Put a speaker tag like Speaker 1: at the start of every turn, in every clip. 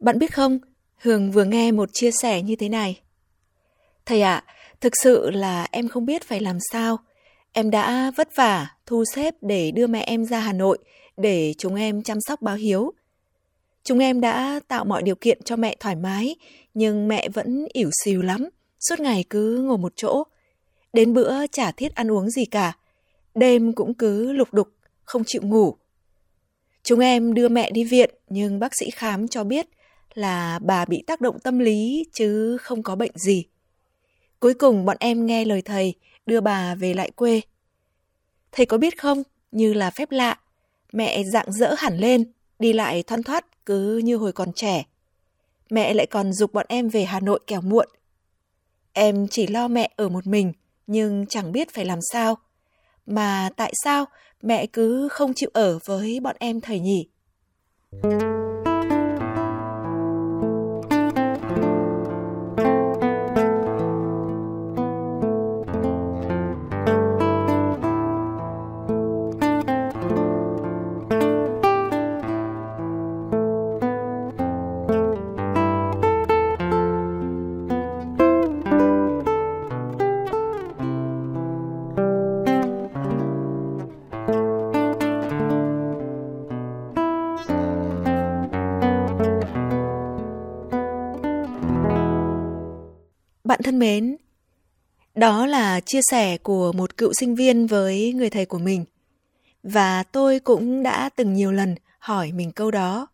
Speaker 1: Bạn biết không, hường vừa nghe một chia sẻ như thế này. Thầy ạ, à, thực sự là em không biết phải làm sao. Em đã vất vả thu xếp để đưa mẹ em ra Hà Nội để chúng em chăm sóc báo hiếu. Chúng em đã tạo mọi điều kiện cho mẹ thoải mái, nhưng mẹ vẫn ỉu xìu lắm, suốt ngày cứ ngồi một chỗ. Đến bữa chả thiết ăn uống gì cả, đêm cũng cứ lục đục, không chịu ngủ Chúng em đưa mẹ đi viện nhưng bác sĩ khám cho biết là bà bị tác động tâm lý chứ không có bệnh gì. Cuối cùng bọn em nghe lời thầy đưa bà về lại quê. Thầy có biết không, như là phép lạ, mẹ dạng dỡ hẳn lên, đi lại thoăn thoát cứ như hồi còn trẻ. Mẹ lại còn dục bọn em về Hà Nội kẻo muộn. Em chỉ lo mẹ ở một mình, nhưng chẳng biết phải làm sao. Mà tại sao mẹ cứ không chịu ở với bọn em thầy nhỉ? Bạn thân mến, đó là chia sẻ của một cựu sinh viên với người thầy của mình. Và tôi cũng đã từng nhiều lần hỏi mình câu đó.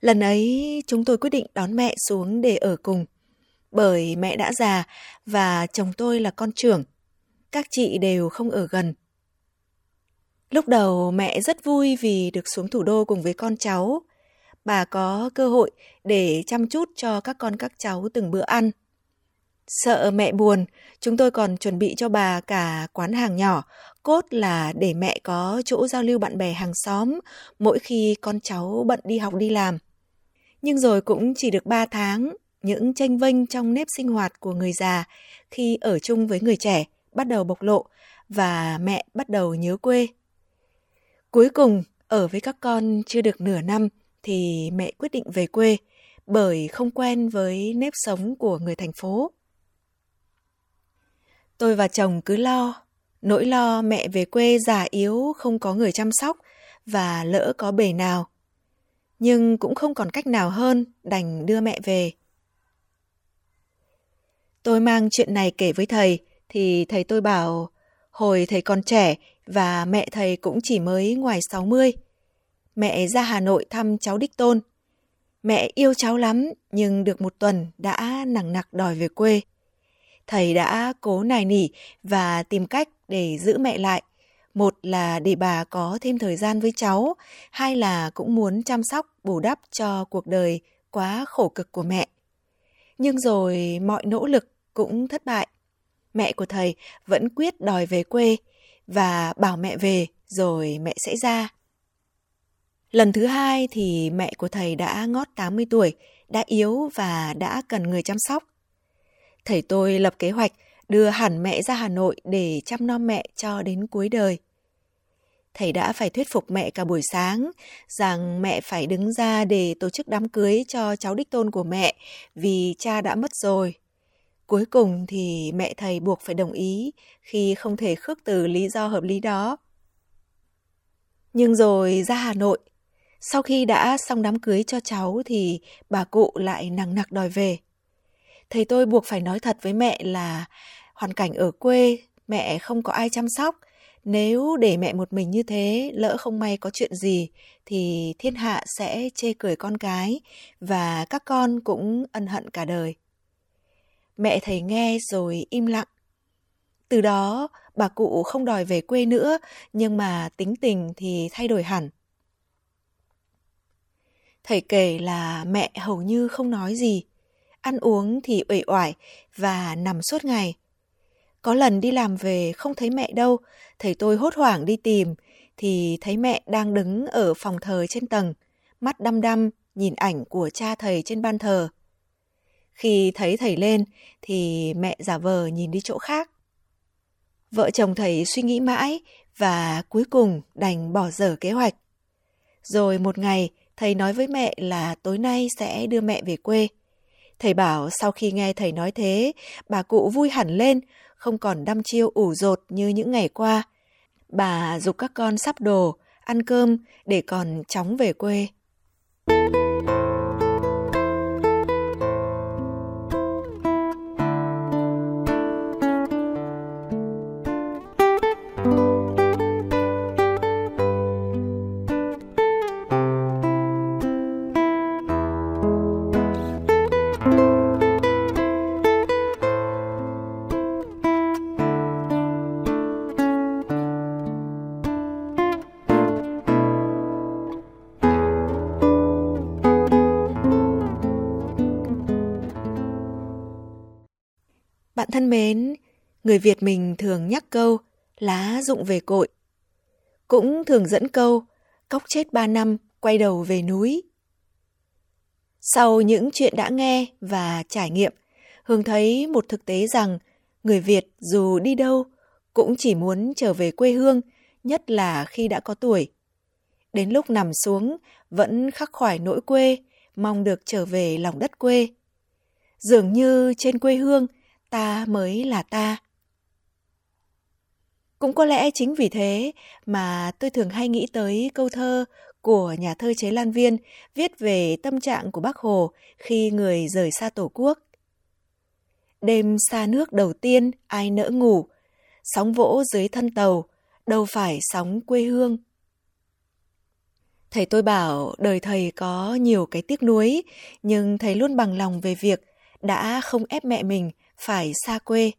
Speaker 1: Lần ấy chúng tôi quyết định đón mẹ xuống để ở cùng, bởi mẹ đã già và chồng tôi là con trưởng. Các chị đều không ở gần. Lúc đầu mẹ rất vui vì được xuống thủ đô cùng với con cháu. Bà có cơ hội để chăm chút cho các con các cháu từng bữa ăn. Sợ mẹ buồn, chúng tôi còn chuẩn bị cho bà cả quán hàng nhỏ, cốt là để mẹ có chỗ giao lưu bạn bè hàng xóm mỗi khi con cháu bận đi học đi làm. Nhưng rồi cũng chỉ được 3 tháng, những tranh vênh trong nếp sinh hoạt của người già khi ở chung với người trẻ bắt đầu bộc lộ và mẹ bắt đầu nhớ quê. Cuối cùng, ở với các con chưa được nửa năm thì mẹ quyết định về quê bởi không quen với nếp sống của người thành phố. Tôi và chồng cứ lo, nỗi lo mẹ về quê già yếu không có người chăm sóc và lỡ có bể nào. Nhưng cũng không còn cách nào hơn đành đưa mẹ về. Tôi mang chuyện này kể với thầy thì thầy tôi bảo hồi thầy còn trẻ và mẹ thầy cũng chỉ mới ngoài 60. Mẹ ra Hà Nội thăm cháu Đích Tôn. Mẹ yêu cháu lắm nhưng được một tuần đã nặng nặc đòi về quê thầy đã cố nài nỉ và tìm cách để giữ mẹ lại. Một là để bà có thêm thời gian với cháu, hai là cũng muốn chăm sóc bù đắp cho cuộc đời quá khổ cực của mẹ. Nhưng rồi mọi nỗ lực cũng thất bại. Mẹ của thầy vẫn quyết đòi về quê và bảo mẹ về rồi mẹ sẽ ra. Lần thứ hai thì mẹ của thầy đã ngót 80 tuổi, đã yếu và đã cần người chăm sóc thầy tôi lập kế hoạch đưa hẳn mẹ ra Hà Nội để chăm nom mẹ cho đến cuối đời. Thầy đã phải thuyết phục mẹ cả buổi sáng rằng mẹ phải đứng ra để tổ chức đám cưới cho cháu đích tôn của mẹ vì cha đã mất rồi. Cuối cùng thì mẹ thầy buộc phải đồng ý khi không thể khước từ lý do hợp lý đó. Nhưng rồi ra Hà Nội, sau khi đã xong đám cưới cho cháu thì bà cụ lại nặng nặc đòi về. Thầy tôi buộc phải nói thật với mẹ là hoàn cảnh ở quê, mẹ không có ai chăm sóc. Nếu để mẹ một mình như thế, lỡ không may có chuyện gì, thì thiên hạ sẽ chê cười con cái và các con cũng ân hận cả đời. Mẹ thầy nghe rồi im lặng. Từ đó, bà cụ không đòi về quê nữa, nhưng mà tính tình thì thay đổi hẳn. Thầy kể là mẹ hầu như không nói gì, ăn uống thì uể oải và nằm suốt ngày. Có lần đi làm về không thấy mẹ đâu, thầy tôi hốt hoảng đi tìm thì thấy mẹ đang đứng ở phòng thờ trên tầng, mắt đăm đăm nhìn ảnh của cha thầy trên ban thờ. Khi thấy thầy lên thì mẹ giả vờ nhìn đi chỗ khác. Vợ chồng thầy suy nghĩ mãi và cuối cùng đành bỏ dở kế hoạch. Rồi một ngày, thầy nói với mẹ là tối nay sẽ đưa mẹ về quê. Thầy bảo sau khi nghe thầy nói thế, bà cụ vui hẳn lên, không còn đăm chiêu ủ rột như những ngày qua. Bà dục các con sắp đồ, ăn cơm để còn chóng về quê. Bạn thân mến, người Việt mình thường nhắc câu lá rụng về cội. Cũng thường dẫn câu cóc chết ba năm quay đầu về núi. Sau những chuyện đã nghe và trải nghiệm, Hương thấy một thực tế rằng người Việt dù đi đâu cũng chỉ muốn trở về quê hương, nhất là khi đã có tuổi. Đến lúc nằm xuống vẫn khắc khoải nỗi quê, mong được trở về lòng đất quê. Dường như trên quê hương – ta mới là ta. Cũng có lẽ chính vì thế mà tôi thường hay nghĩ tới câu thơ của nhà thơ Chế Lan Viên viết về tâm trạng của Bác Hồ khi người rời xa Tổ quốc. Đêm xa nước đầu tiên ai nỡ ngủ, sóng vỗ dưới thân tàu, đâu phải sóng quê hương. Thầy tôi bảo đời thầy có nhiều cái tiếc nuối, nhưng thầy luôn bằng lòng về việc đã không ép mẹ mình phải xa quê.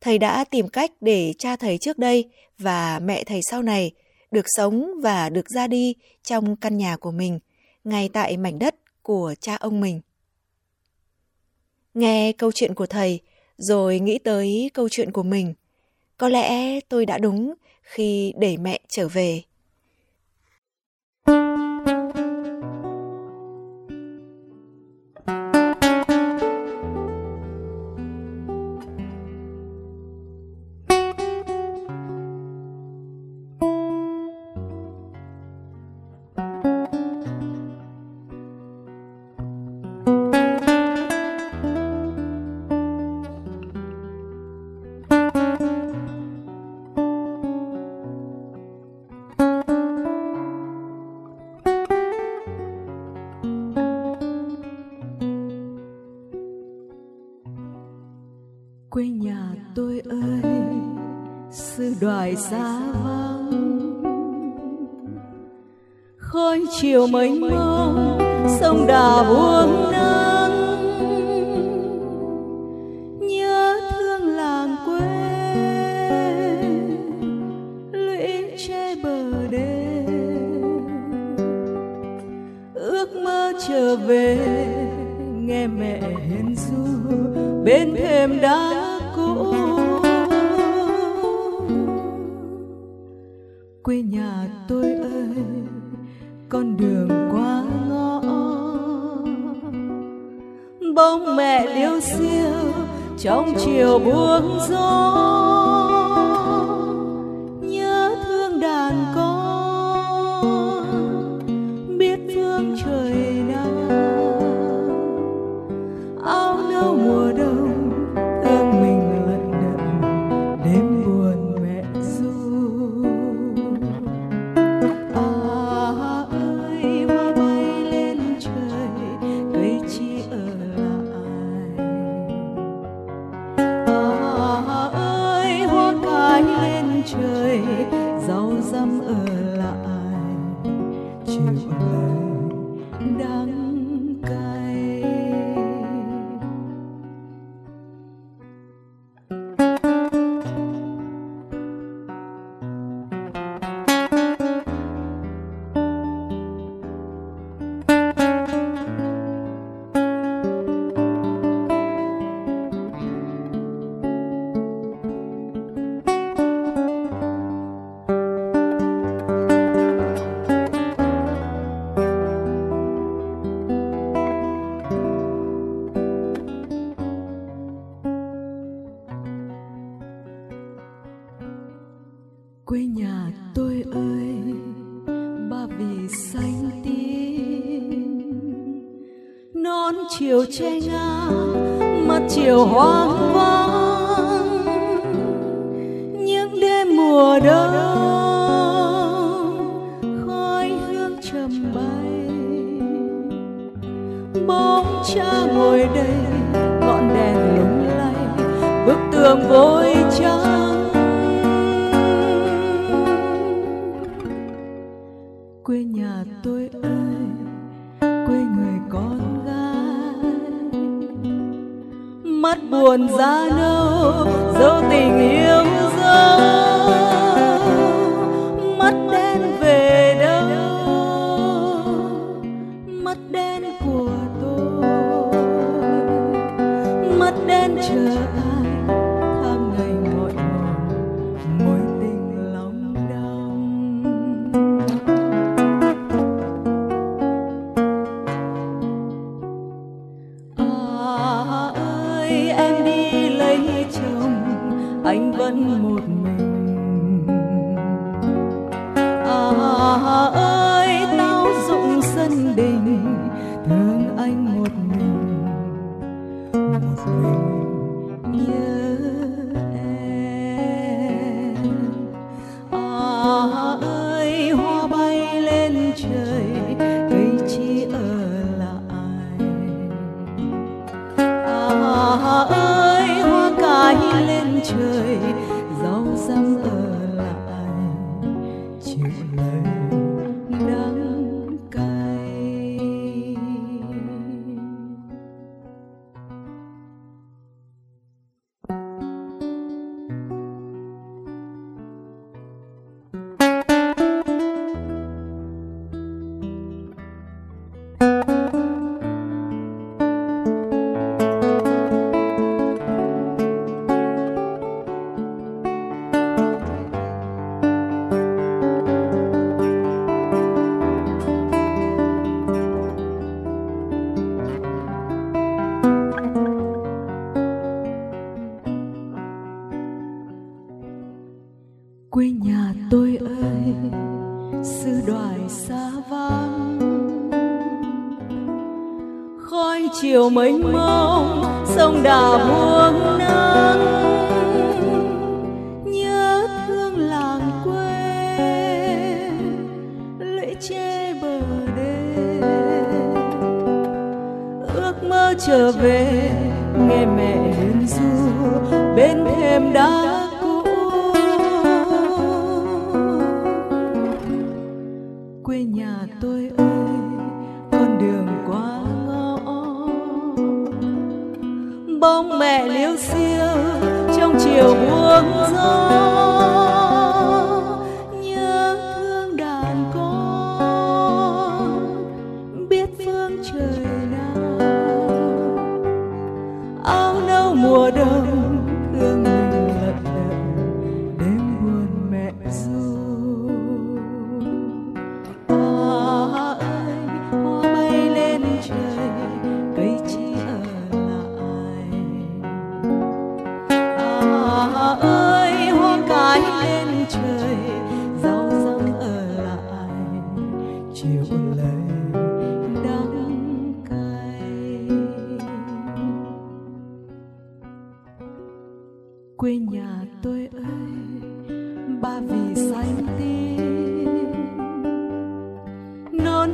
Speaker 1: Thầy đã tìm cách để cha thầy trước đây và mẹ thầy sau này được sống và được ra đi trong căn nhà của mình, ngay tại mảnh đất của cha ông mình. Nghe câu chuyện của thầy, rồi nghĩ tới câu chuyện của mình, có lẽ tôi đã đúng khi để mẹ trở về.
Speaker 2: Dạ xa vắng khói chiều mênh mông, sông đà buông nắng. Nhớ thương làng quê, lũy tre bờ đê. Ước mơ trở về, nghe mẹ hiền ru, bên thềm đá quê nhà tôi ơi, con đường qua ngõ. Bóng mẹ liêu xiêu trong chiều buông gió. lái lên trời rau dâm ở lại. Chiều chiều hoang vắng những đêm mùa đông khói hương trầm bay. Bóng cha ngồi đây, ngọn đèn lung lay, bức tường vội trắng. Buồn ra nâu dẫu tình yêu. Thương anh một mình. Một mình quê nhà tôi ơi sư đoài xa vắng. Khói chiều mênh mông, sông đà buông nắng. Nhớ thương làng quê lũy tre bờ đê. Ước mơ trở về, nghe mẹ hiền ru bên thềm đá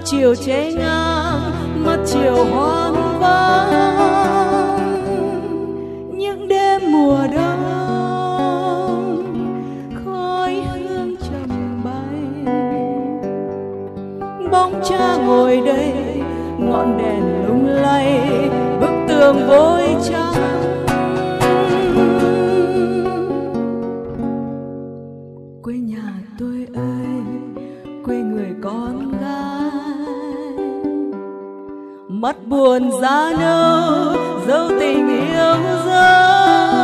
Speaker 2: chiều che ngang, mắt chiều hoang vắng. Những đêm mùa đông, khói hương trầm bay. Bóng cha ngồi đây, ngọn đèn lung lay, bức tường vôi trắng. Mắt buồn ra nâu dấu tình yêu dấu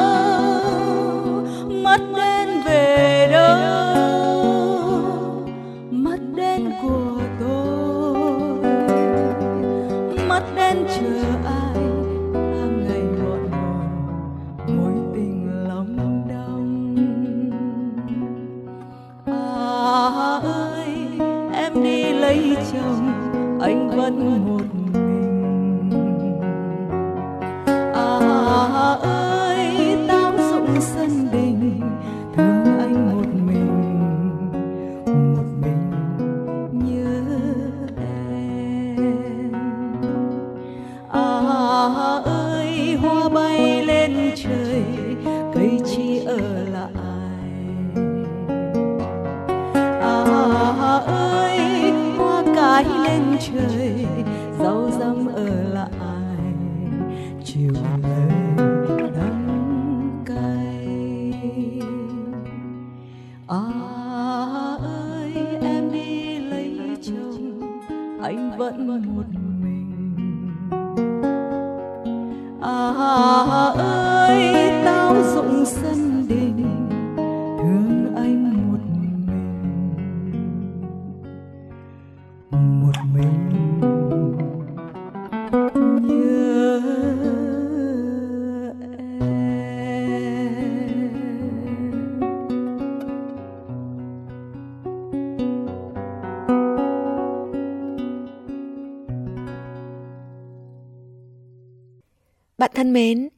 Speaker 1: Bạn thân mến,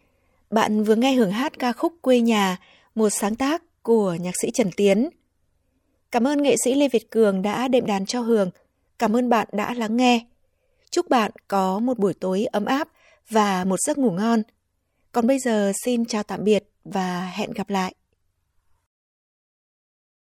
Speaker 1: bạn vừa nghe hưởng hát ca khúc Quê nhà, một sáng tác của nhạc sĩ Trần Tiến. Cảm ơn nghệ sĩ Lê Việt Cường đã đệm đàn cho Hường. Cảm ơn bạn đã lắng nghe. Chúc bạn có một buổi tối ấm áp và một giấc ngủ ngon. Còn bây giờ xin chào tạm biệt và hẹn gặp lại.